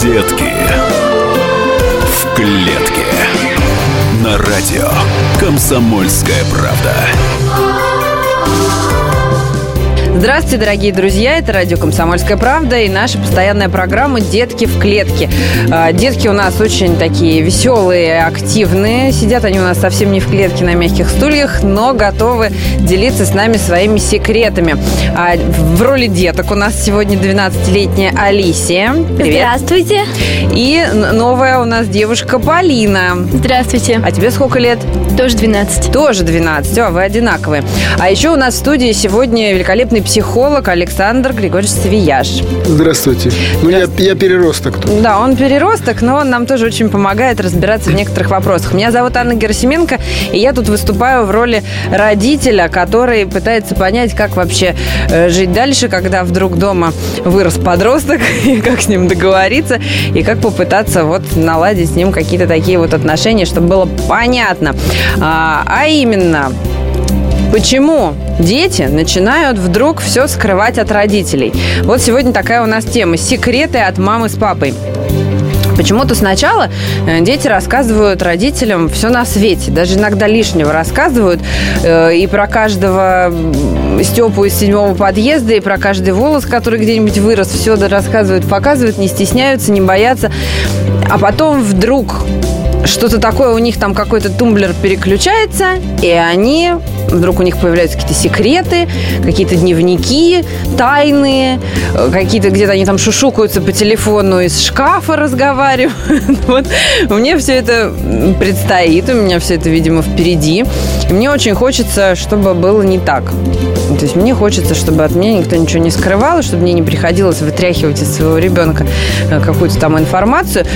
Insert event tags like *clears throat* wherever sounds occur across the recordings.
Детки в клетке. На радио Комсомольская правда. Здравствуйте, дорогие друзья! Это радио «Комсомольская правда» и наша постоянная программа «Детки в клетке». А, детки у нас очень такие веселые, активные. Сидят они у нас совсем не в клетке на мягких стульях, но готовы делиться с нами своими секретами. А, в роли деток у нас сегодня 12-летняя Алисия. Привет. Здравствуйте. И новая у нас девушка Полина. Здравствуйте. А тебе сколько лет? Тоже 12. Тоже 12. О, вы одинаковые. А еще у нас в студии сегодня великолепный психолог Александр Григорьевич Свияж. Здравствуйте. Ну, я, я переросток. Тут. Да, он переросток, но он нам тоже очень помогает разбираться в некоторых вопросах. Меня зовут Анна Герасименко, и я тут выступаю в роли родителя, который пытается понять, как вообще э, жить дальше, когда вдруг дома вырос подросток, *laughs* и как с ним договориться, и как попытаться вот наладить с ним какие-то такие вот отношения, чтобы было понятно. А, а именно, Почему дети начинают вдруг все скрывать от родителей? Вот сегодня такая у нас тема. Секреты от мамы с папой. Почему-то сначала э, дети рассказывают родителям все на свете. Даже иногда лишнего рассказывают. Э, и про каждого Степу из седьмого подъезда, и про каждый волос, который где-нибудь вырос. Все рассказывают, показывают, не стесняются, не боятся. А потом вдруг что-то такое, у них там какой-то тумблер переключается, и они, вдруг у них появляются какие-то секреты, какие-то дневники тайные, э, какие-то где-то они там шушукаются по телефону, из шкафа разговаривают. *laughs* Вот мне все это предстоит, у меня все это, видимо, впереди. И мне очень хочется, чтобы было не так. То есть мне хочется, чтобы от меня никто ничего не скрывал, чтобы мне не приходилось вытряхивать из своего ребенка э, какую-то там информацию.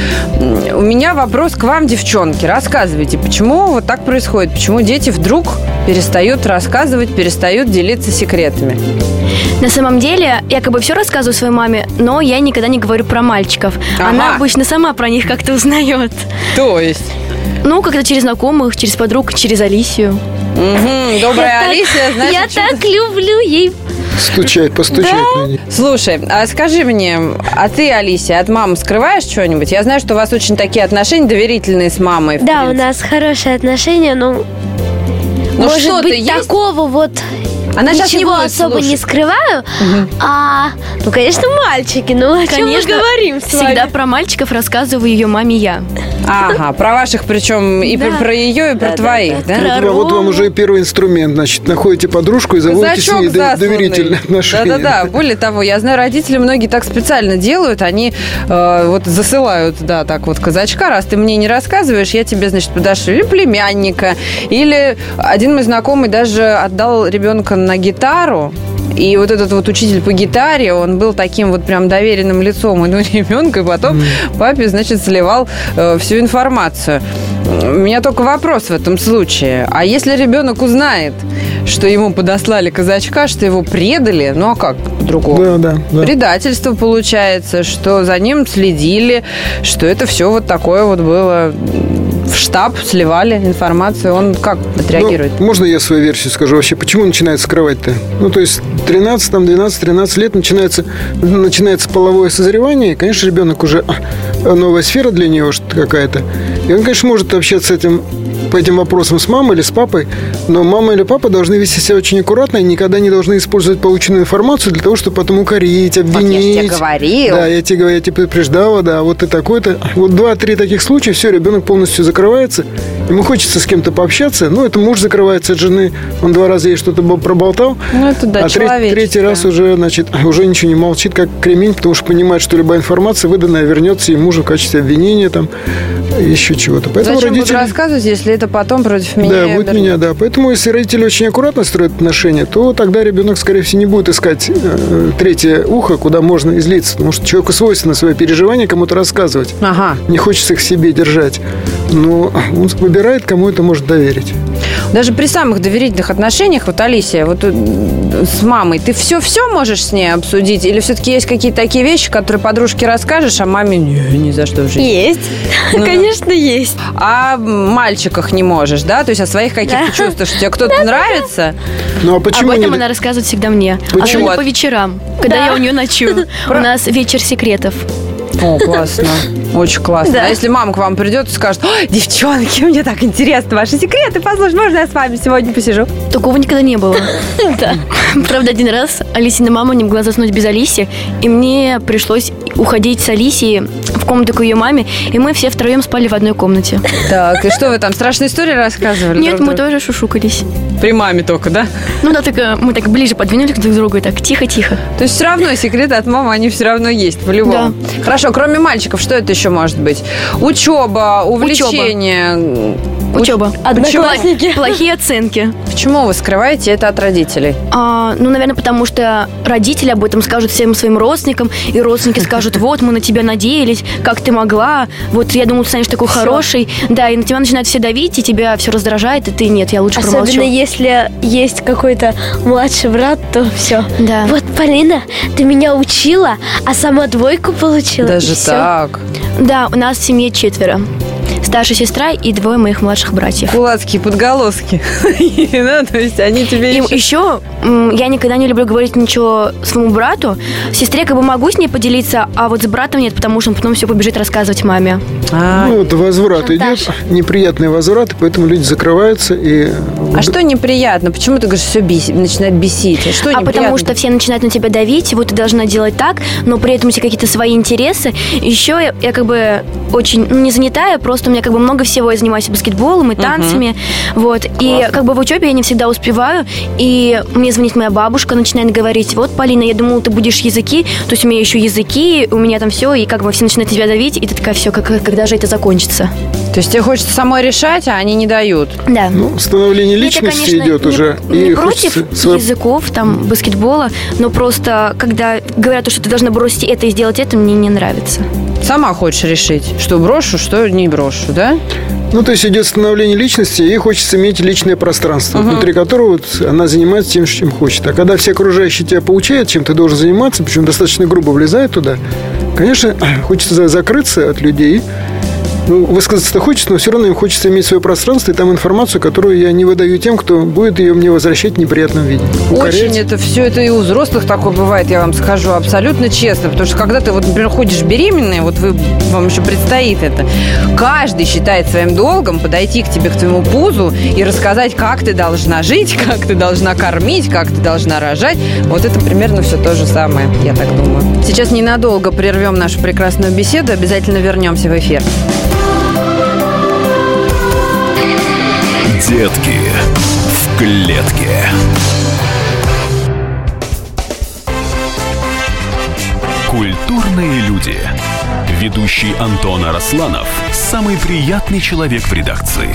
У меня вопрос к вам, девчонки. Рассказывайте, почему вот так происходит? Почему дети вдруг перестают рассказывать, перестают делиться секретами? На самом деле, я как бы все рассказываю своей маме, но я никогда не говорю про мальчиков. Ага. Она обычно сама про них как-то узнает. То есть? Ну, как-то через знакомых, через подруг, через Алисию. Угу, добрая Я Алисия, так, знаешь, Я так люблю ей. Стучать, постучать на них. Слушай, а скажи мне, а ты, Алисия, от мамы скрываешь что-нибудь? Я знаю, что у вас очень такие отношения доверительные с мамой. Да, у нас хорошие отношения, но Ну может что-то быть есть? такого вот Она сейчас не ничего будет особо не слушать. скрываю. А, ну, конечно, мальчики, ну о чем мы говорим с вами? всегда про мальчиков рассказываю ее маме я. Ага, про ваших причем и про, Да. про ее, и про Да, твоих, да? да. Вот, вам- вот вам уже первый инструмент. Значит, находите подружку и заводите с Казачок ней засланный. доверительные отношения. Да-да-да. Более того, я знаю, родители многие так специально делают. Они э, вот засылают, да, так вот казачка. Раз ты мне не рассказываешь, я тебе, значит, подошлю или племянника. Или один мой знакомый даже отдал ребенка на гитару. И вот этот вот учитель по гитаре, он был таким вот прям доверенным лицом этого *laughs* ребенка, и потом папе, значит, сливал э, всю информацию. У меня только вопрос в этом случае. А если ребенок узнает, что ему подослали казачка, что его предали, ну а как по-другому? Да, да, да. Предательство получается, что за ним следили, что это все вот такое вот было в штаб, сливали информацию. Он как отреагирует? Ну, можно я свою версию скажу вообще? Почему начинает скрывать-то? Ну, то есть 13, там, 12, 13 лет начинается, начинается половое созревание, и, конечно, ребенок уже а, новая сфера для него какая-то. И он, конечно, может общаться с этим по этим вопросам с мамой или с папой, но мама или папа должны вести себя очень аккуратно и никогда не должны использовать полученную информацию для того, чтобы потом укорить, Вот я обвинить. тебе говорил. Да, я тебе говорю, я тебе предупреждала, да, вот ты такой-то. Вот два-три таких случая, все, ребенок полностью закрывается. Ему хочется с кем-то пообщаться. Ну, это муж закрывается от жены. Он два раза ей что-то бо- проболтал. Ну, это да, а третий, третий раз уже, значит, уже ничего не молчит, как кремень, потому что понимает, что любая информация выданная вернется ему же в качестве обвинения, там, еще чего-то. Поэтому Зачем буду родители... рассказывать, если это потом против меня? Да, будет меня, да. Поэтому, если родители очень аккуратно строят отношения, то тогда ребенок, скорее всего, не будет искать э, третье ухо, куда можно излиться. Потому что человеку свойственно свои переживания кому-то рассказывать. Ага. Не хочется их себе держать. Но он выбирает, кому это может доверить. Даже при самых доверительных отношениях, вот Алисия, вот э, с мамой, ты все-все можешь с ней обсудить? Или все-таки есть какие-то такие вещи, которые подружке расскажешь, а маме не, ни за что в жизни? Есть. Ну. Конечно, есть. А мальчиках не можешь, да? То есть о своих каких-то Да. чувствах, что тебе кто-то нравится? Ну а почему Об этом не... она рассказывает всегда мне. Почему? Особенно по вечерам, когда Да. я у нее ночую. *laughs* У нас вечер секретов. О, классно. Очень классно. Да. А если мама к вам придет и скажет, «Ой, девчонки, мне так интересно ваши секреты, послушай, можно я с вами сегодня посижу? Такого никогда не было. *laughs* Да. Правда, один раз Алисина мама не могла заснуть без Алиси, и мне пришлось уходить с Алисией в комнату к ее маме, и мы все втроем спали в одной комнате. Так, и что вы там, страшные истории рассказывали? Нет, мы тоже шушукались. При маме только, да? Ну да, так э, мы так ближе подвинулись друг к другу, и так тихо-тихо. То есть все равно секреты от мамы, они все равно есть, по-любому. Хорошо, кроме мальчиков, что это еще может быть? Учеба, увлечение. Учеба. Одноклассники. *laughs* Плохие оценки. Почему вы скрываете это от родителей? А, ну, наверное, потому что родители об этом скажут всем своим родственникам, и родственники *laughs* скажут, вот, мы на тебя надеялись, как ты могла, вот, я думал, ты станешь такой хороший. Да, и на тебя начинают все давить, и тебя все раздражает, и ты, нет, я лучше Особенно промолчу. если есть какой-то младший брат, то все. Да. Вот, Полина, ты меня учила, а сама двойку получила. Даже так. Да, у нас в семье четверо. Старшая сестра и двое моих младших братьев. Кулацкие подголоски. *laughs* Да, то есть они тебе И еще... я никогда не люблю говорить ничего своему брату. Сестре как бы могу с ней поделиться, а вот с братом нет, потому что он потом все побежит рассказывать маме. А, Ну, вот возврат идет, неприятный возврат, и поэтому люди закрываются и... а что неприятно? Почему ты говоришь, все начинает бесить? А что а потому что все начинают на тебя давить, вот ты должна делать так, но при этом у тебя какие-то свои интересы. Еще я, я как бы очень ну, не занятая, просто меня как бы много всего. Я занимаюсь баскетболом и танцами. Вот. И как бы в учебе я не всегда успеваю. И мне звонит моя бабушка, начинает говорить, вот, Полина, я думала, ты будешь языки, то есть у меня еще языки, у меня там все, и как бы все начинают на тебя давить, и ты такая, все, как, когда же это закончится? То есть тебе хочется самой решать, а они не дают. Да. Ну, становление личности конечно, идет не, уже. не и против хочется языков, там, баскетбола, но просто, когда говорят, что ты должна бросить это и сделать это, мне не нравится. Сама хочешь решить, что брошу, что не брошу, да? Ну, то есть идет становление личности, и хочется иметь личное пространство, внутри которого вот она занимается тем, чем хочет. А когда все окружающие тебя поучают, чем ты должен заниматься, причем достаточно грубо влезает туда, конечно, *clears throat* хочется за- закрыться от людей. Ну, высказаться-то хочется, но все равно им хочется иметь свое пространство и там информацию, которую я не выдаю тем, кто будет ее мне возвращать в неприятном виде. Укорять. Очень это все, это и у взрослых такое бывает, я вам скажу абсолютно честно. Потому что когда ты, вот, например, ходишь беременная, вот вы, вам еще предстоит это, каждый считает своим долгом подойти к тебе, к твоему пузу и рассказать, как ты должна жить, *laughs* как ты должна кормить, как ты должна рожать. Вот это примерно все то же самое, я так думаю. Сейчас ненадолго прервем нашу прекрасную беседу, обязательно вернемся в эфир. Детки в клетке. Культурные люди. Ведущий Антон Арасланов – самый приятный человек в редакции.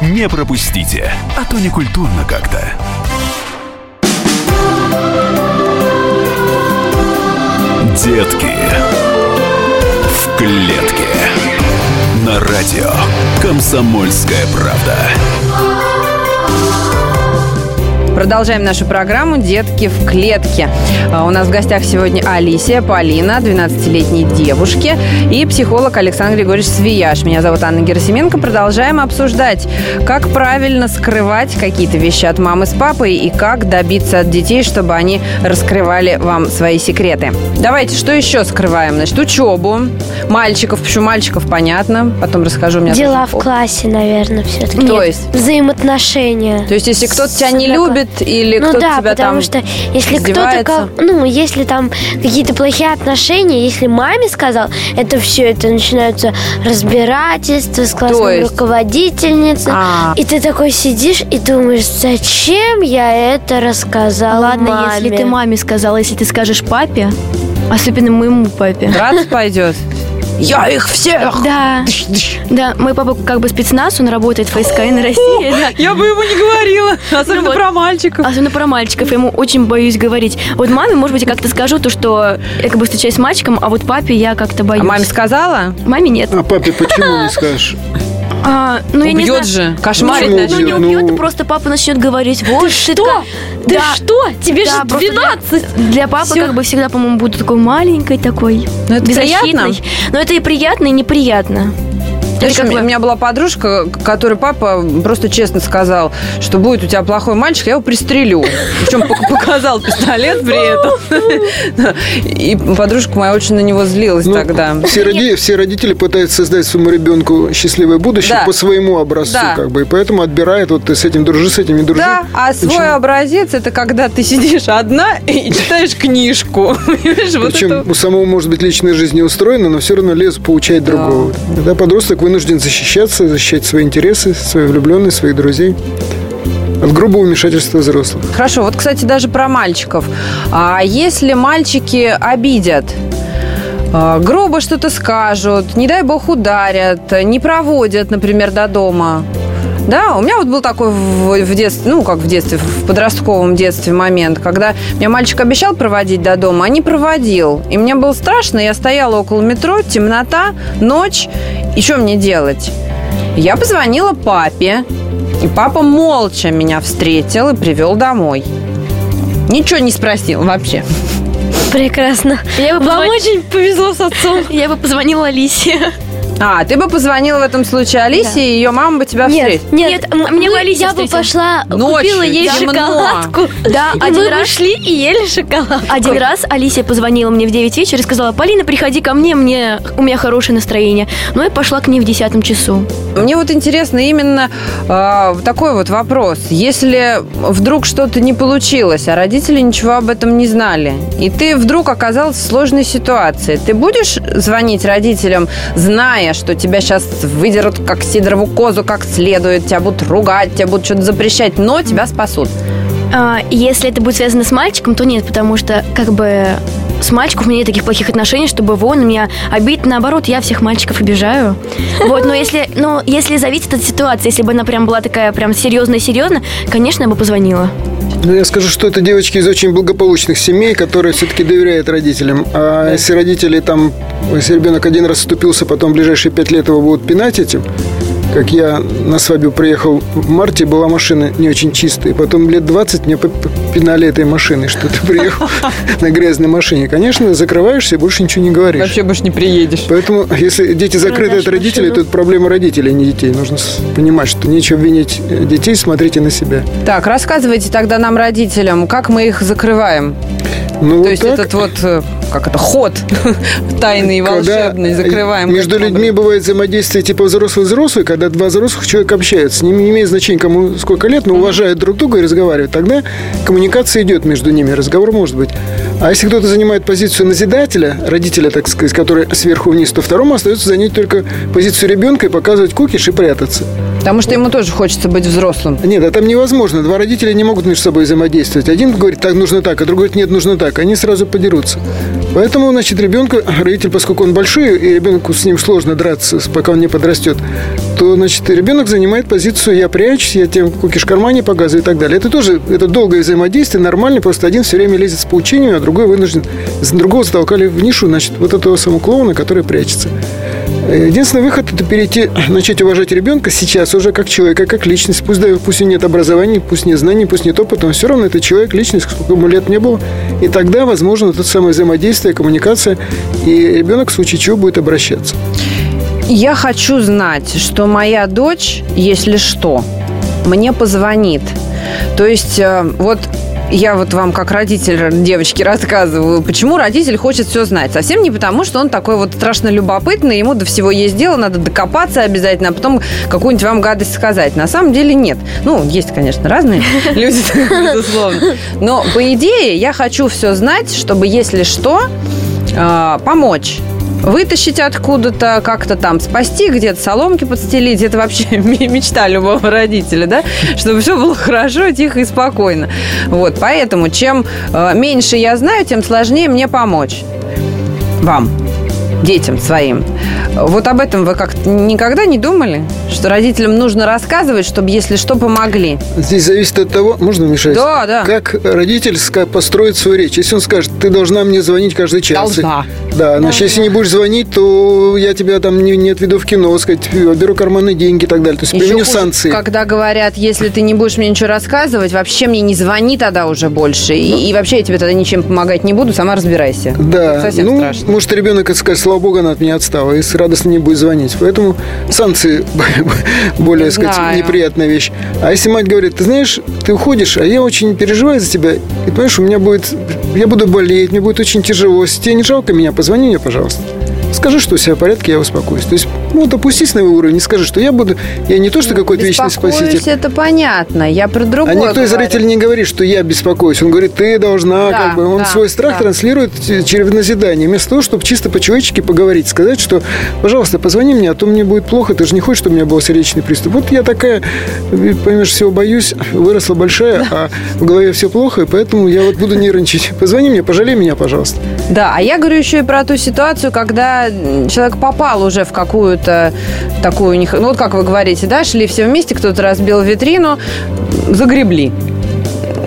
Не пропустите, а то не культурно как-то. Детки в клетке. На радио «Комсомольская правда». Продолжаем нашу программу «Детки в клетке». А, У нас в гостях сегодня Алисия, Полина, 12-летней девушки, и психолог Александр Григорьевич Свияш. Меня зовут Анна Герасименко. Продолжаем обсуждать, как правильно скрывать какие-то вещи от мамы с папой и как добиться от детей, чтобы они раскрывали вам свои секреты. Давайте, что еще скрываем? Значит, учебу, мальчиков, почему мальчиков, понятно. Потом расскажу. У меня Дела тоже- в классе, наверное, все-таки. То есть? Взаимоотношения. То есть, если кто-то тебя не Однокласс- любит или ну кто-то да, тебя потому там что если кто-то, как- ну, если там какие-то плохие отношения, если маме сказал, это все, это начинаются разбирательства с классной есть? руководительницей. А. И ты такой сидишь и думаешь, зачем я это рассказал Ладно, маме? если ты маме сказала, если ты скажешь папе, особенно моему папе. Драться пойдет. Я их всех! Да, да, мой папа как бы спецназ, он работает в ФСК на России, да. Я бы ему не говорила, *laughs* особенно Ну вот. про мальчиков. Особенно про мальчиков, я ему очень боюсь говорить. Вот маме, может быть, я как-то скажу то, что я как бы встречаюсь с мальчиком, а вот папе я как-то А боюсь. маме сказала? Маме нет. А папе почему не *laughs* скажешь? А, ну, я не Убьет знаю. же, кошмарить Ну, Ну, начнет. не Ну, убьет, а просто папа начнет говорить, вот ты, Что? такая- Ты Да. что? Тебе Да, же просто для- 12. Для папы Всё. как бы всегда, по-моему, буду такой маленькой такой. Ну, это беззащитной. приятно. Но это и приятно, и неприятно. Как у меня была подружка, которой папа просто честно сказал, что будет у тебя плохой мальчик, я его пристрелю. Причем пок- показал пистолет при этом. И подружка моя очень на него злилась Ну, тогда. Все, роди- все родители пытаются создать своему ребенку счастливое будущее Да. по своему образцу, Да. как бы, и поэтому отбирает, вот ты с этим дружи, с этим не дружи. Да, а свой Почему? образец это когда ты сидишь одна и читаешь книжку. Причем это- у самого, может быть, личная жизнь не устроена, но все равно лез поучать другого. Тогда подросток вынужден защищаться, защищать свои интересы, свои влюбленные, своих друзей от грубого вмешательства взрослых. Хорошо, вот, кстати, даже про мальчиков. А если мальчики обидят, а, грубо что-то скажут, не дай бог ударят, не проводят, например, до дома. Да, у меня вот был такой в, в детстве, ну, как в детстве, в подростковом детстве момент, когда меня мальчик обещал проводить до дома, а не проводил. И мне было страшно, я стояла около метро, темнота, ночь, и что мне делать? Я позвонила папе, и папа молча меня встретил и привел домой. Ничего не спросил вообще. Прекрасно. Я бы, Вам позвон- очень повезло с отцом. я бы позвонила Алисе. А, ты бы позвонила в этом случае Алисе, и ее мама бы тебя Нет, встретила. нет, Нет, мне бы Алиса я бы встретила. пошла, Ночью, купила ей темно. шоколадку. Да, И один мы раз- ушли и ели шоколад. Один раз Алисия позвонила мне в 9 вечера и сказала, Полина, приходи ко мне, мне у меня хорошее настроение. Ну и пошла к ней в 10 часу. Мне вот интересно именно э, такой вот вопрос. Если вдруг что-то не получилось, а родители ничего об этом не знали, и ты вдруг оказался в сложной ситуации, ты будешь звонить родителям, зная, что тебя сейчас выдерут как сидорову козу как следует, тебя будут ругать, тебя будут что-то запрещать, но тебя спасут? А, если это будет связано с мальчиком, то нет, потому что как бы с мальчиком у меня нет таких плохих отношений, чтобы его на меня обидеть. Наоборот, я всех мальчиков обижаю. Вот, но если, но если зависит от ситуации, если бы она прям была такая прям серьезная-серьезная, конечно, я бы позвонила. Ну, я скажу, что это девочки из очень благополучных семей, которые все-таки доверяют родителям. А если родители там, если ребенок один раз вступился, потом в ближайшие пять лет его будут пинать этим, как я на свадьбу приехал в марте, была машина не очень чистая. Потом лет 20 мне пинали этой машиной, что ты приехал *laughs* на грязной машине. Конечно, закрываешься и больше ничего не говоришь. Вообще больше не приедешь. Поэтому, если дети закрыты от родителей, то это проблема родителей, а не детей. Нужно понимать, что нечего винить э, детей, смотрите на себя. Так, рассказывайте тогда нам, родителям, как мы их закрываем. Ну, То вот есть так. этот вот, э, как это, ход *laughs* тайный и волшебный, закрываем. Между людьми бывает взаимодействие типа взрослый-взрослый, когда два взрослых человека общаются. Не, не имеет значения, кому сколько лет, но уважают друг друга и разговаривают. Тогда коммуникация идет между ними, разговор может быть. А если кто-то занимает позицию назидателя, родителя, так сказать, который сверху вниз, то второму остается занять только позицию ребенка и показывать кукиш и прятаться. Потому что ему тоже хочется быть взрослым. Нет, а там невозможно. Два родителя не могут между собой взаимодействовать. Один говорит, так нужно так, а другой говорит, нет, нужно так. Они сразу подерутся. Поэтому, значит, ребенка, родитель, поскольку он большой, и ребенку с ним сложно драться, пока он не подрастет, то, значит, ребенок занимает позицию «я прячусь, я тем кукиш в кармане показываю» и так далее. Это тоже это долгое взаимодействие, нормально, просто один все время лезет с поучениями, а другой вынужден, другого затолкали в нишу, значит, вот этого самого клоуна, который прячется. Единственный выход – это перейти, начать уважать ребенка сейчас уже как человека, как личность. Пусть, да, пусть и нет образования, пусть нет знаний, пусть нет опыта, но все равно это человек, личность, сколько ему лет не было. И тогда, возможно, это самое взаимодействие, коммуникация, и ребенок в случае чего будет обращаться. Я хочу знать, что моя дочь, если что, мне позвонит. То есть, э, вот я вот вам как родитель девочки рассказываю, почему родитель хочет все знать. Совсем не потому, что он такой вот страшно любопытный, ему до всего есть дело, надо докопаться обязательно, а потом какую-нибудь вам гадость сказать. На самом деле нет. Ну, есть, конечно, разные *laughs* люди, безусловно. Но, по идее, я хочу все знать, чтобы, если что, э, помочь вытащить откуда-то, как-то там спасти, где-то соломки подстелить. Это вообще *laughs* мечта любого родителя, да? Чтобы все было хорошо, тихо и спокойно. Вот, поэтому чем э, меньше я знаю, тем сложнее мне помочь. Вам. детям своим. Вот об этом вы как-то никогда не думали? Что родителям нужно рассказывать, чтобы, если что, помогли? Здесь зависит от того, можно вмешать? Да, да. Как родитель построит свою речь. Если он скажет, ты должна мне звонить каждый час. Должна. Да, значит, если не будешь звонить, то я тебя там не, не отведу в кино, сказать, беру карманные деньги и так далее. То есть Еще применю хуже, санкции. Когда говорят, если ты не будешь мне ничего рассказывать, вообще мне не звони тогда уже больше. И, и вообще я тебе тогда ничем помогать не буду, сама разбирайся. Да, Совсем ну, страшно. может, ребенок это скажет, слава богу, она от меня отстала, и с- радостно не будет звонить. Поэтому санкции *laughs* более, так сказать, знаю. неприятная вещь. А если мать говорит, ты знаешь, ты уходишь, а я очень переживаю за тебя, и понимаешь, у меня будет, я буду болеть, мне будет очень тяжело. Если тебе не жалко меня, позвони мне, пожалуйста. Скажи, что все в порядке, я успокоюсь. То есть, ну, вот опустись на его уровень, не скажи, что я буду, я не то, что какой-то вечный спаситель. это понятно. Я про другое А никто из говорю. родителей не говорит, что я беспокоюсь. Он говорит, ты должна, Да, как бы. Он да, свой страх да. транслирует через назидание. Вместо того, чтобы чисто по-человечески поговорить. Сказать, что, пожалуйста, позвони мне, а то мне будет плохо. Ты же не хочешь, чтобы у меня был сердечный приступ. Вот я такая, понимаешь, всего боюсь. Выросла большая, а в голове все плохо, и поэтому я вот буду нервничать. Позвони мне, пожалей меня, пожалуйста. Да, а я говорю еще и про ту ситуацию, когда человек попал уже в какую-то такую... Ну, вот как вы говорите, да, шли все вместе, кто-то разбил витрину, загребли.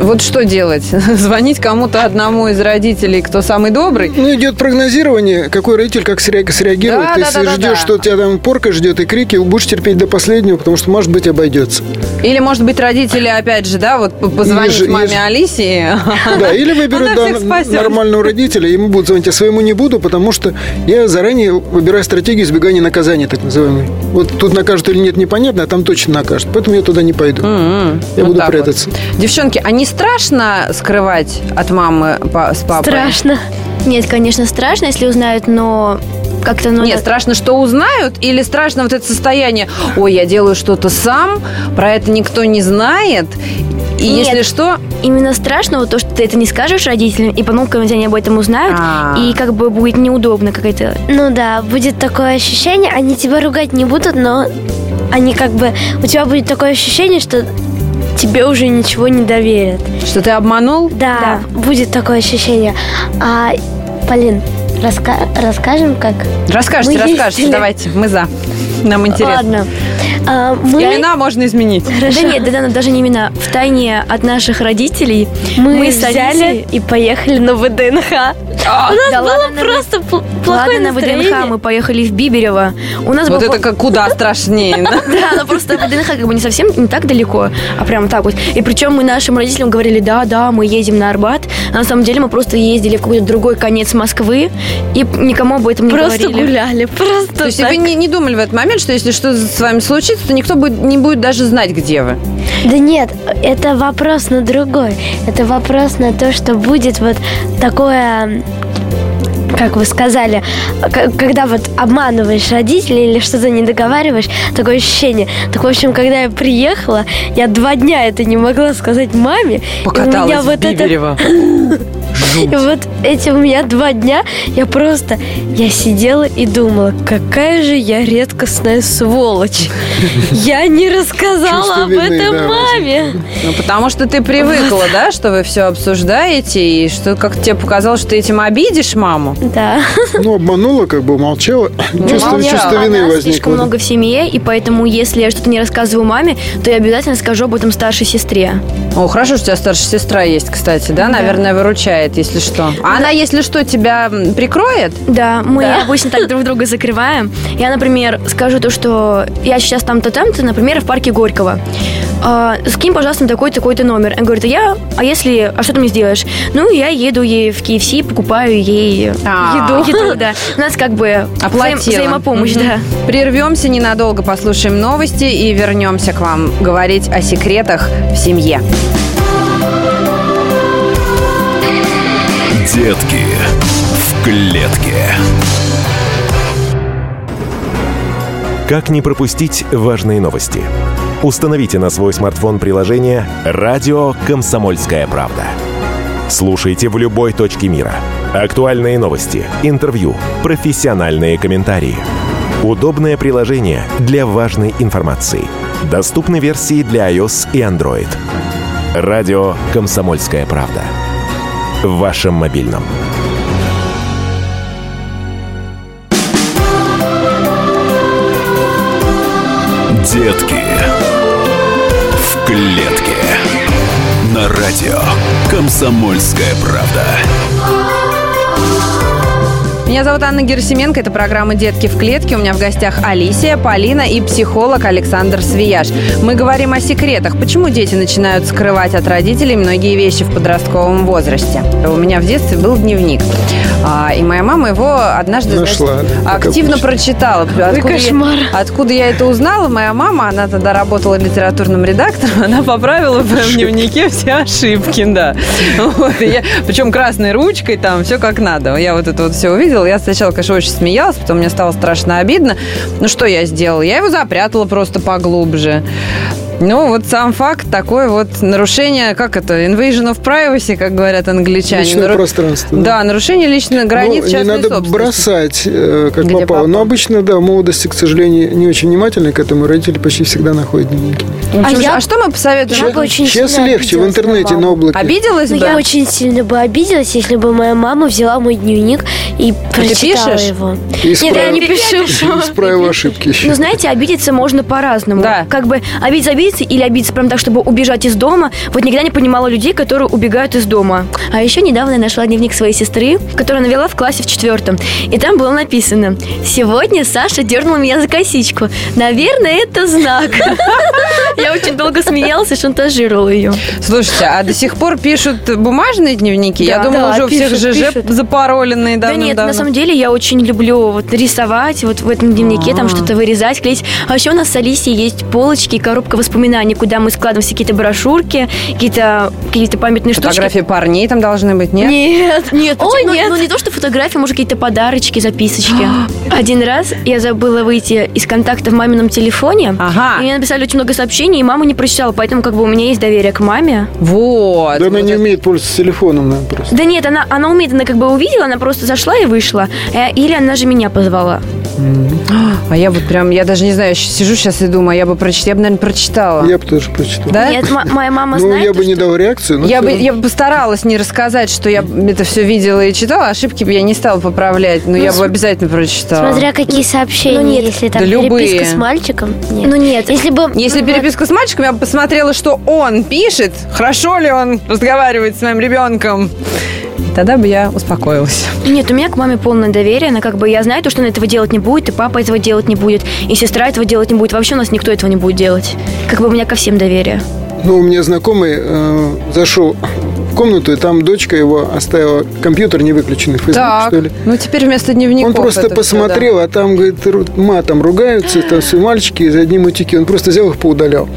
Вот что делать? *laughs* Звонить кому-то одному из родителей, кто самый добрый? Ну, идет прогнозирование, какой родитель как сре- среагирует. Да, если да, да, ждешь, да. что тебя там порка ждет и крики, будешь терпеть до последнего, потому что, может быть, обойдется. Или, может быть, родители, опять же, да, вот позвонить Еж- маме еж- Алисе. *laughs* Да, или выберут да, нормального родителя, ему будут звонить, а своему не буду, потому что я заранее выбираю стратегию избегания наказания, так называемой. Вот тут накажут или нет, непонятно, а там точно накажут. Поэтому я туда не пойду. М-м, Я вот буду так вот. прятаться. Девчонки, а не страшно скрывать от мамы па- с папой? Страшно. Нет, конечно, страшно, если узнают, но как-то... Ну, Нет, страшно, что узнают, или страшно вот это состояние, ой, я делаю что-то сам, про это никто не знает, и Нет. если что, Именно страшно вот то, что ты это не скажешь родителям, и потом, когда они об этом узнают, А. и как бы будет неудобно какая-то... Ну да, будет такое ощущение, они тебя ругать не будут, но они как бы... У тебя будет такое ощущение, что тебе уже ничего не доверят. что ты обманул, Да, будет такое ощущение. А, Полин, раска- расскажем, как? расскажите, расскажите, ездили. давайте, мы за. Нам интересно. Ладно. А, мы... Имена можно изменить. Да нет, да, да, даже не именно в тайне от наших родителей Мы, с взяли и поехали на ВДНХ. А, У нас Да было ладно, на просто пл- плохое Ладно, на настроение. ВДНХ мы поехали в Биберево. У нас Вот был это как куда страшнее. *laughs* да? Но просто ВДНХ как бы не совсем не так далеко, а прям так вот. И причем мы нашим родителям говорили, да, да, мы едем на Арбат. А на самом деле мы просто ездили в какой-то другой конец Москвы и никому об этом не Просто говорили. гуляли, просто То есть вы не, не думали в этот момент, что если что с вами случится, то никто будет, не будет даже знать, где вы. Да нет, это вопрос на другой. Это вопрос на то, что будет вот такое как вы сказали, когда вот обманываешь родителей или что-то не договариваешь, такое ощущение. Так, в общем, когда я приехала, я два дня это не могла сказать маме. и у Покаталась меня вот это Биберево. *laughs* И вот эти у меня два дня я просто, я сидела и думала, какая же я редкостная сволочь. *laughs* Я не рассказала об этом да, маме. Ну, потому что ты привыкла, да, что вы все обсуждаете, и что как тебе показалось, что ты этим обидишь маму. Да. *laughs* Ну, обманула, как бы умолчала. *laughs* Чувство, молчала. чувство вины Нас возникло. слишком много в семье, и поэтому, если я что-то не рассказываю маме, то я обязательно скажу об этом старшей сестре. О, хорошо, что у тебя старшая сестра есть, кстати, да? Наверное, выручает, если что. А она, если что, тебя прикроет? Да, мы Да? обычно так друг друга закрываем. Я, например, скажу то, что я сейчас там-то, там-то, например, в парке Горького. А, скинь, пожалуйста, на такой-то, такой-то номер. Она говорит, а я, а если, а что ты мне сделаешь? Ну, я еду ей в KFC, покупаю ей А. еду. еду, да. У нас как бы Оплатила. взаим- взаимопомощь, да. Прервемся ненадолго, послушаем новости и вернемся к вам говорить о секретах в семье. Детки в клетке. Как не пропустить важные новости? Установите на свой смартфон приложение «Радио Комсомольская правда». Слушайте в любой точке мира. Актуальные новости, интервью, профессиональные комментарии. Удобное приложение для важной информации. Доступны версии для iOS и Android. Радио «Комсомольская правда». В вашем мобильном. Детки в клетке. На радио «Комсомольская правда». Меня зовут Анна Герасименко, это программа «Детки в клетке». У меня в гостях Алисия, Полина и психолог Александр Свияж. Мы говорим о секретах. Почему дети начинают скрывать от родителей многие вещи в подростковом возрасте? У меня в детстве был дневник. А, и моя мама его однажды значит, Нашла, как активно обычно. прочитала. Откуда кошмар. Я, откуда я это узнала? Моя мама, она тогда работала литературным редактором, *laughs* она поправила в моем дневнике все ошибки, да. *laughs* Вот, я- причем красной ручкой, там все как надо. Я вот это вот все увидела. Я сначала, конечно, очень смеялась, потом мне стало страшно обидно. Ну, что я сделала? Я его запрятала просто поглубже. Ну, вот сам факт такой вот нарушение, как это, invasion of privacy, как говорят англичане. Личное Нару- пространство. Да, нарушение личных границ Ну, не частной надо собственности. бросать, э, как Где попало. попало. Но обычно, да, в молодости, к сожалению, не очень внимательны к этому. Родители почти всегда находят дневники. Ну, А я- а что мы посоветуем? Я бы очень Сейчас легче в на интернете, маму. на облаке. Обиделась Ну, бы? я очень сильно бы обиделась, если бы моя мама взяла мой дневник и прочитала пишешь? его. И Нет, я не пишу. *laughs* Исправила ошибки еще. Ну, знаете, обидеться можно по-разному. Да. Как бы обидеться, обидеться или обидеться прям так, чтобы убежать из дома. Вот никогда не понимала людей, которые убегают из дома. А еще недавно я нашла дневник своей сестры, которую она вела в классе в четвертом. И там было написано «Сегодня Саша дернула меня за косичку. Наверное, это знак». *laughs* Я очень долго смеялась и шантажировала ее. Слушайте, а до сих пор пишут бумажные дневники? я думала, уже у всех ЖЖ запароленные Да нет, на самом деле я очень люблю вот рисовать вот в этом дневнике, там что-то вырезать, клеить. А еще у нас с Алисией есть полочки и коробка воспоминаний, куда мы складываем все какие-то брошюрки, какие-то какие-то памятные штучки. Фотографии парней там должны быть, нет? Нет, *laughs* нет, Ой, ну, нет. ну, не то, что фотографии, может, какие-то подарочки, записочки. *gasps* Один раз я забыла выйти из контакта в мамином телефоне. Ага. И мне написали очень много сообщений, и мама не прочитала, поэтому как бы у меня есть доверие к маме. Вот. Да она не умеет пользоваться телефоном, наверное, просто. Да нет, она, она умеет, она как бы увидела, она просто зашла и вышла. Э, Или она же меня позвала. *gasps* А я вот прям, я даже не знаю, сижу сейчас и думаю, я бы прочитала, я бы, наверное, прочитала. Я бы тоже прочитал. Да? Нет, моя мама Ну, знает. я бы не дал реакцию, но Я бы, я бы постаралась не рассказать, что я это все видела и читала, ошибки бы я не стала поправлять, но я бы обязательно прочитала. Смотря какие сообщения, Ну, нет, если там да любые. переписка с мальчиком. Нет. Ну нет. Если бы... Если ну, переписка с мальчиком, я бы посмотрела, что он пишет, хорошо ли он разговаривает с моим ребенком. Тогда бы я успокоилась. Нет, у меня к маме полное доверие. Она как бы, я знаю, то, что она этого делать не будет, и папа этого делать не будет, и сестра этого делать не будет. Вообще у нас никто этого не будет делать. Как бы у меня ко всем доверие. Ну, у меня знакомый э, зашел в комнату, и там дочка его оставила компьютер не выключенный, Facebook, Так, что ли. ну теперь вместо дневников Он просто это всё, посмотрел, а там, говорит, матом ругаются, там все мальчики из одни мутики. Он просто взял их поудалял,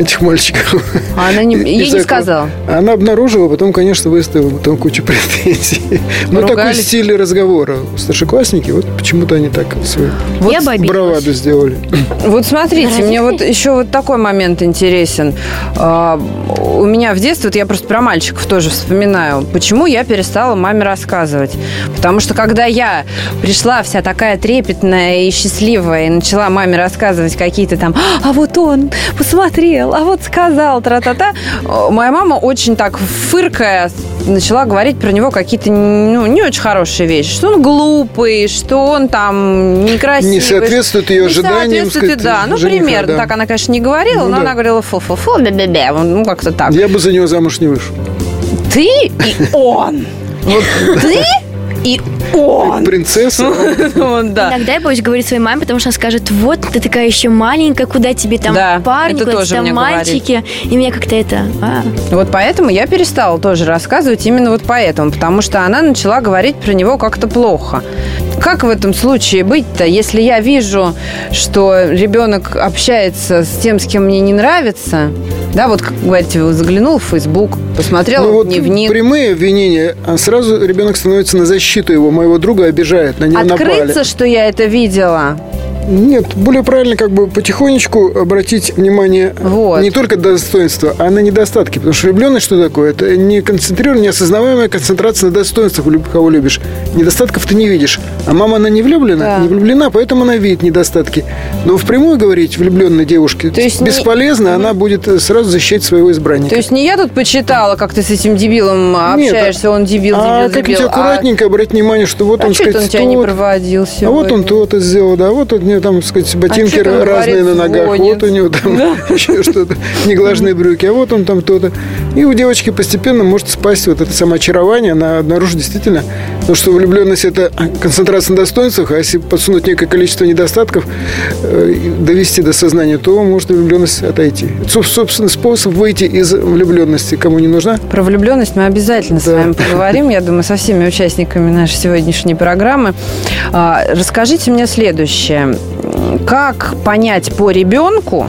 этих мальчиков. А она не, ей не сказала. Она обнаружила, потом, конечно, выставила потом кучу *laughs* претензий. Ну, такой стиль разговора. Старшеклассники, вот почему-то они так свою Вот я браваду сделали. Вот смотрите, мне вот еще вот такой момент интересен. А, У меня в детстве, вот я просто про мальчиков тоже вспоминаю, почему я перестала маме рассказывать. Потому что когда я пришла вся такая трепетная и счастливая, и начала маме рассказывать какие-то там, а вот он посмотрел, а вот сказал, тра-та-та, э, моя мама очень так фыркая начала говорить про него какие-то ну, не очень хорошие вещи. Что он глупый, что он там некрасивый. Не соответствует ее Не ожиданиям, соответствует, сказать, да. Ну, жениха, примерно. да. Так она, конечно, не говорила, Ну, но да. она говорила фу-фу-фу, бе-бе-бе. Ну, как-то так. Я бы за него замуж не вышел. Ты и он. Ты и он. Принцесса. *laughs* Вот, да. Иногда я боюсь говорить своей маме, потому что она скажет, вот ты такая еще маленькая, куда тебе там Да, парни, это куда тоже там мальчики. И меня как-то это... а. Вот поэтому я перестала тоже рассказывать именно вот поэтому, потому что она начала говорить про него как-то плохо. Как в этом случае быть-то, если я вижу, что ребенок общается с тем, с кем мне не нравится, да, вот, как говорите, заглянул в Facebook, посмотрел Ну вот дневник, прямые обвинения, а сразу ребенок становится на защиту его. Моего друга обижает, на него открыться, напали. что я это видела, Нет, более правильно как бы потихонечку обратить внимание Вот. не только на достоинства, а на недостатки. Потому что влюбленность что такое? Это не концентрированная, неосознаваемая концентрация на достоинствах, кого любишь. Недостатков ты не видишь. А мама, она не влюблена? Да. Не влюблена, поэтому она видит недостатки. Но впрямую говорить влюбленной девушке То есть не- бесполезно, она будет э, сразу защищать своего избранника. То есть не я тут почитала, как ты с этим дебилом Нет, общаешься, он дебил, а дебил, дебил. аккуратненько обратить внимание, что вот а, он, а сказать, он тебя не проводил а сегодня? вот он то-то сделал, да, вот он не него там, так сказать, ботинки там разные на ногах, звонит. вот у него там *laughs* еще что-то, неглаженные брюки, а вот он там то-то. И у девочки постепенно может спасть вот это самоочарование, она обнаружит действительно, ну, что влюбленность – это концентрация на достоинствах, а если подсунуть некое количество недостатков, э, довести до сознания, то может влюбленность отойти. Это, соб- собственно, способ выйти из влюбленности, кому не нужна. Про влюбленность мы обязательно с Да. вами поговорим, я думаю, со всеми участниками нашей сегодняшней программы. А, Расскажите мне следующее. Как понять по ребенку,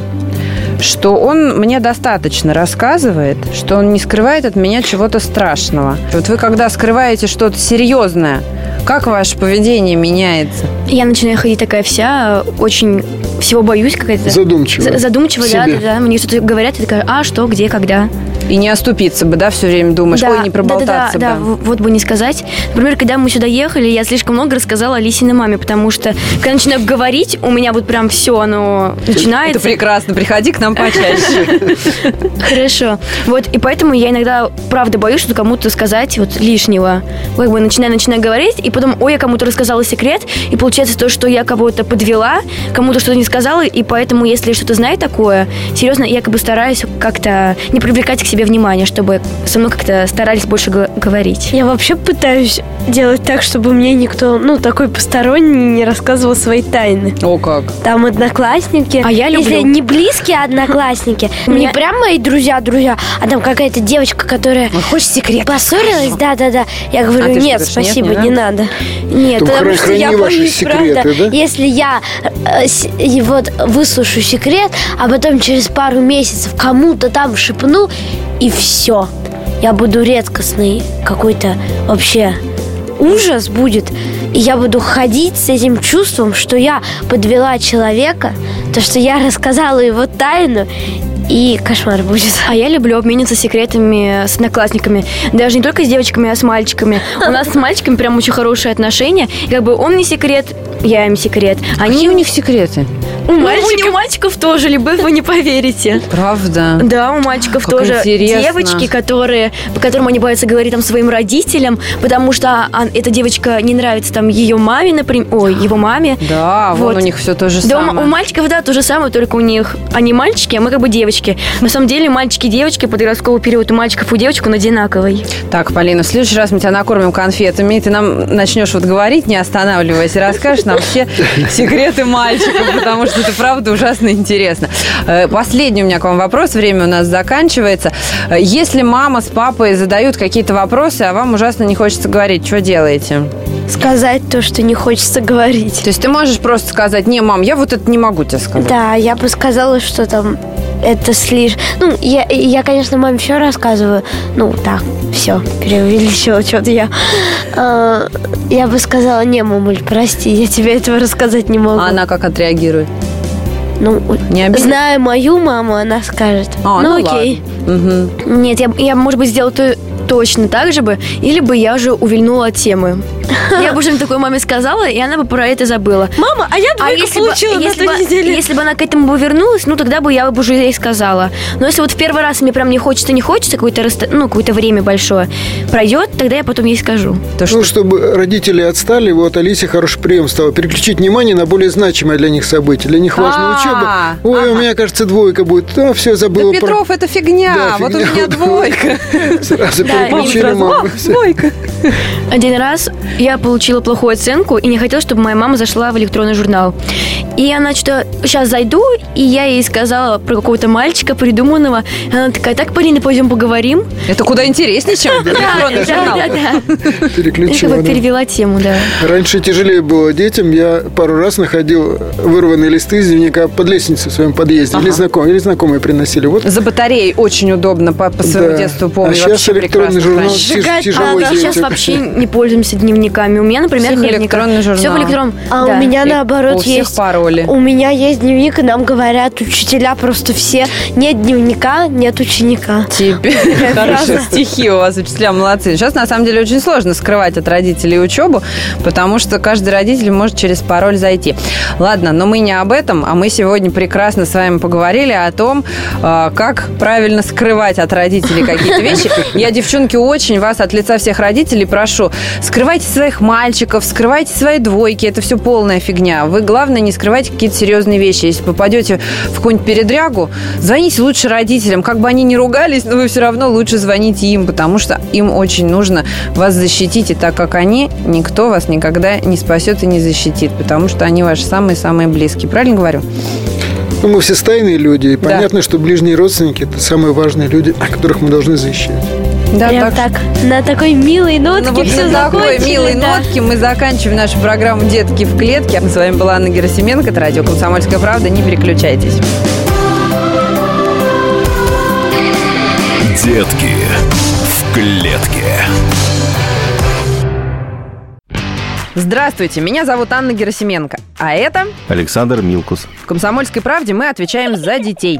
что он мне достаточно рассказывает, что он не скрывает от меня чего-то страшного. Вот вы когда скрываете что-то серьезное, как ваше поведение меняется? Я начинаю ходить такая вся, очень всего боюсь какая-то. Задумчиво. За- Задумчиво, да, да, да. Мне что-то говорят, я такая, а, что, где, когда. И не оступиться бы, да, все время думаешь, Да, ой, не проболтаться да, да, бы. да, в- вот бы не сказать. Например, когда мы сюда ехали, я слишком много рассказала Алисиной маме, потому что, когда начинаю говорить, у меня вот прям все, оно Это начинается. прекрасно, приходи к нам почаще. *laughs* Хорошо. Вот, и поэтому я иногда, правда, боюсь, что кому-то сказать вот лишнего. Как бы начинаю, начинаю говорить, и потом, ой, я кому-то рассказала секрет, и получается то, что я кого-то подвела, кому-то что-то не сказала, и поэтому, если что-то знаю такое, серьезно, я как бы стараюсь как-то не привлекать к себе внимание, чтобы со мной как-то старались больше г- говорить. Я вообще пытаюсь делать так, чтобы мне никто, ну, такой посторонний не рассказывал свои тайны. О, как. Там одноклассники. А я Если люблю. не близкие одноклассники, *laughs* не прям мои друзья-друзья, а там какая-то девочка, которая хочешь секрет? поссорилась, да-да-да. Я говорю, А нет, спасибо, не надо? Нет, потому что я боюсь, секреты, правда, да? если я э, вот выслушаю секрет, а потом через пару месяцев кому-то там шепну, и все. Я буду редкостный какой-то вообще ужас будет. И я буду ходить с этим чувством, что я подвела человека, то, что я рассказала его тайну, и кошмар будет. А я люблю обмениваться секретами с одноклассниками. Даже не только с девочками, а с мальчиками. У нас с мальчиками прям очень хорошие отношения. И как бы он мне секрет, я им секрет. Они Какие у них секреты? У, мальчиков, у мальчиков тоже любовь, вы не поверите. Правда. Да, у мальчиков Как тоже интересно. девочки, которые, по которым они боятся говорить там своим родителям, потому что а, эта девочка не нравится там ее маме, например, ой, его маме. Да, вон Вот. у них все то же Да, у- самое. у мальчиков, да, то же самое, только у них они мальчики, а мы как бы девочки. На самом деле мальчики и девочки, подростковый период у мальчиков и у девочек он одинаковый. Так, Полина, в следующий раз мы тебя накормим конфетами, и ты нам начнешь вот говорить, не останавливаясь, и расскажешь нам все *laughs* секреты мальчиков, потому что это правда ужасно интересно. Э, Последний у меня к вам вопрос, время у нас заканчивается. Э, Если мама с папой задают какие-то вопросы, а вам ужасно не хочется говорить, что делаете? Сказать то, что не хочется говорить. То есть ты можешь просто сказать, не, мам, я вот это не могу тебе сказать. Да, я бы сказала, что там это слишком... Ну, я, я, конечно, маме все рассказываю. Ну, так, все, преувеличила что-то я. А, я бы сказала, не, мамуль, прости, я тебе этого рассказать не могу. А она как отреагирует? Ну, Не обидно? зная мою маму, она скажет. А, ну, ну окей. Мгм. Нет, я, я может быть, сделала то, точно так же бы, или бы я уже увильнула от темы. Я бы что-нибудь такое маме сказала, и она бы про это забыла. Мама, а я А если бы, если, бы, если бы она к этому бы вернулась, ну тогда бы я бы уже ей сказала. Но если вот в первый раз мне прям не хочется, не хочется, какое-то раста- ну, какое-то время большое пройдет, тогда я потом ей скажу. То, что Ну, чтобы родители отстали, вот Алисе хороший прием стал. Переключить внимание на более значимое для них событие. Для них важная А, учеба. Ой, у меня, кажется, двойка будет. А, все, Да, забыла. про- Петров, это фигня. Да, вот у меня двойка. Сразу Да, переключили маму. «О, Всё. двойка. Один раз я получила плохую оценку и не хотела, чтобы моя мама зашла в электронный журнал. И она что сейчас зайду, и я ей сказала про какого-то мальчика придуманного. И она такая, так, Полина, пойдем поговорим. Это куда интереснее, чем *laughs* электронный журнал. да, да. Переключила. перевела тему, да. Раньше тяжелее было детям. Я пару раз находил вырванные листы из дневника под лестницей в своем подъезде. Или, знаком, или знакомые приносили. Вот За батареей очень удобно, по, своему детству помню. А сейчас электронный журнал тяжело сейчас вообще не пользуемся дневниками. У меня, например, Всех нет электронный дневника. Все в журнал. электрон. А да. у меня И наоборот у всех есть. пароли. У меня есть дневник, и нам говорят учителя просто все. Нет дневника, нет ученика. Теперь *laughs* хорошие стихи у вас, учителя молодцы. Сейчас, на самом деле, очень сложно скрывать от родителей учебу, потому что каждый родитель может через пароль зайти. Ладно, но мы не об этом, а мы сегодня прекрасно с вами поговорили о том, а, как правильно скрывать от родителей какие-то вещи. *laughs* Я, девчонки, очень вас от лица всех родителей прошу, скрывайте своих мальчиков, скрывайте свои двойки. Это все полная фигня. Вы, главное, не скрывайте какие-то серьезные вещи. Если попадете в какую-нибудь передрягу, звоните лучше родителям. Как бы они ни ругались, но вы все равно лучше звоните им, потому что им очень нужно вас защитить. И так как они, никто вас никогда не спасет и не защитит, потому что они ваши самые-самые близкие. Правильно говорю? Ну, мы все стайные люди, и Да. понятно, что ближние родственники – это самые важные люди, которых мы должны защищать. Да, Прям так так, на такой милой нотке Ну, вот все на такой милой да. нотке мы заканчиваем нашу программу «Детки в клетке». С вами была Анна Герасименко, это радио «Комсомольская правда». Не переключайтесь. Детки в клетке. Здравствуйте, меня зовут Анна Герасименко. А это Александр Милкус. в «Комсомольской правде» мы отвечаем за детей.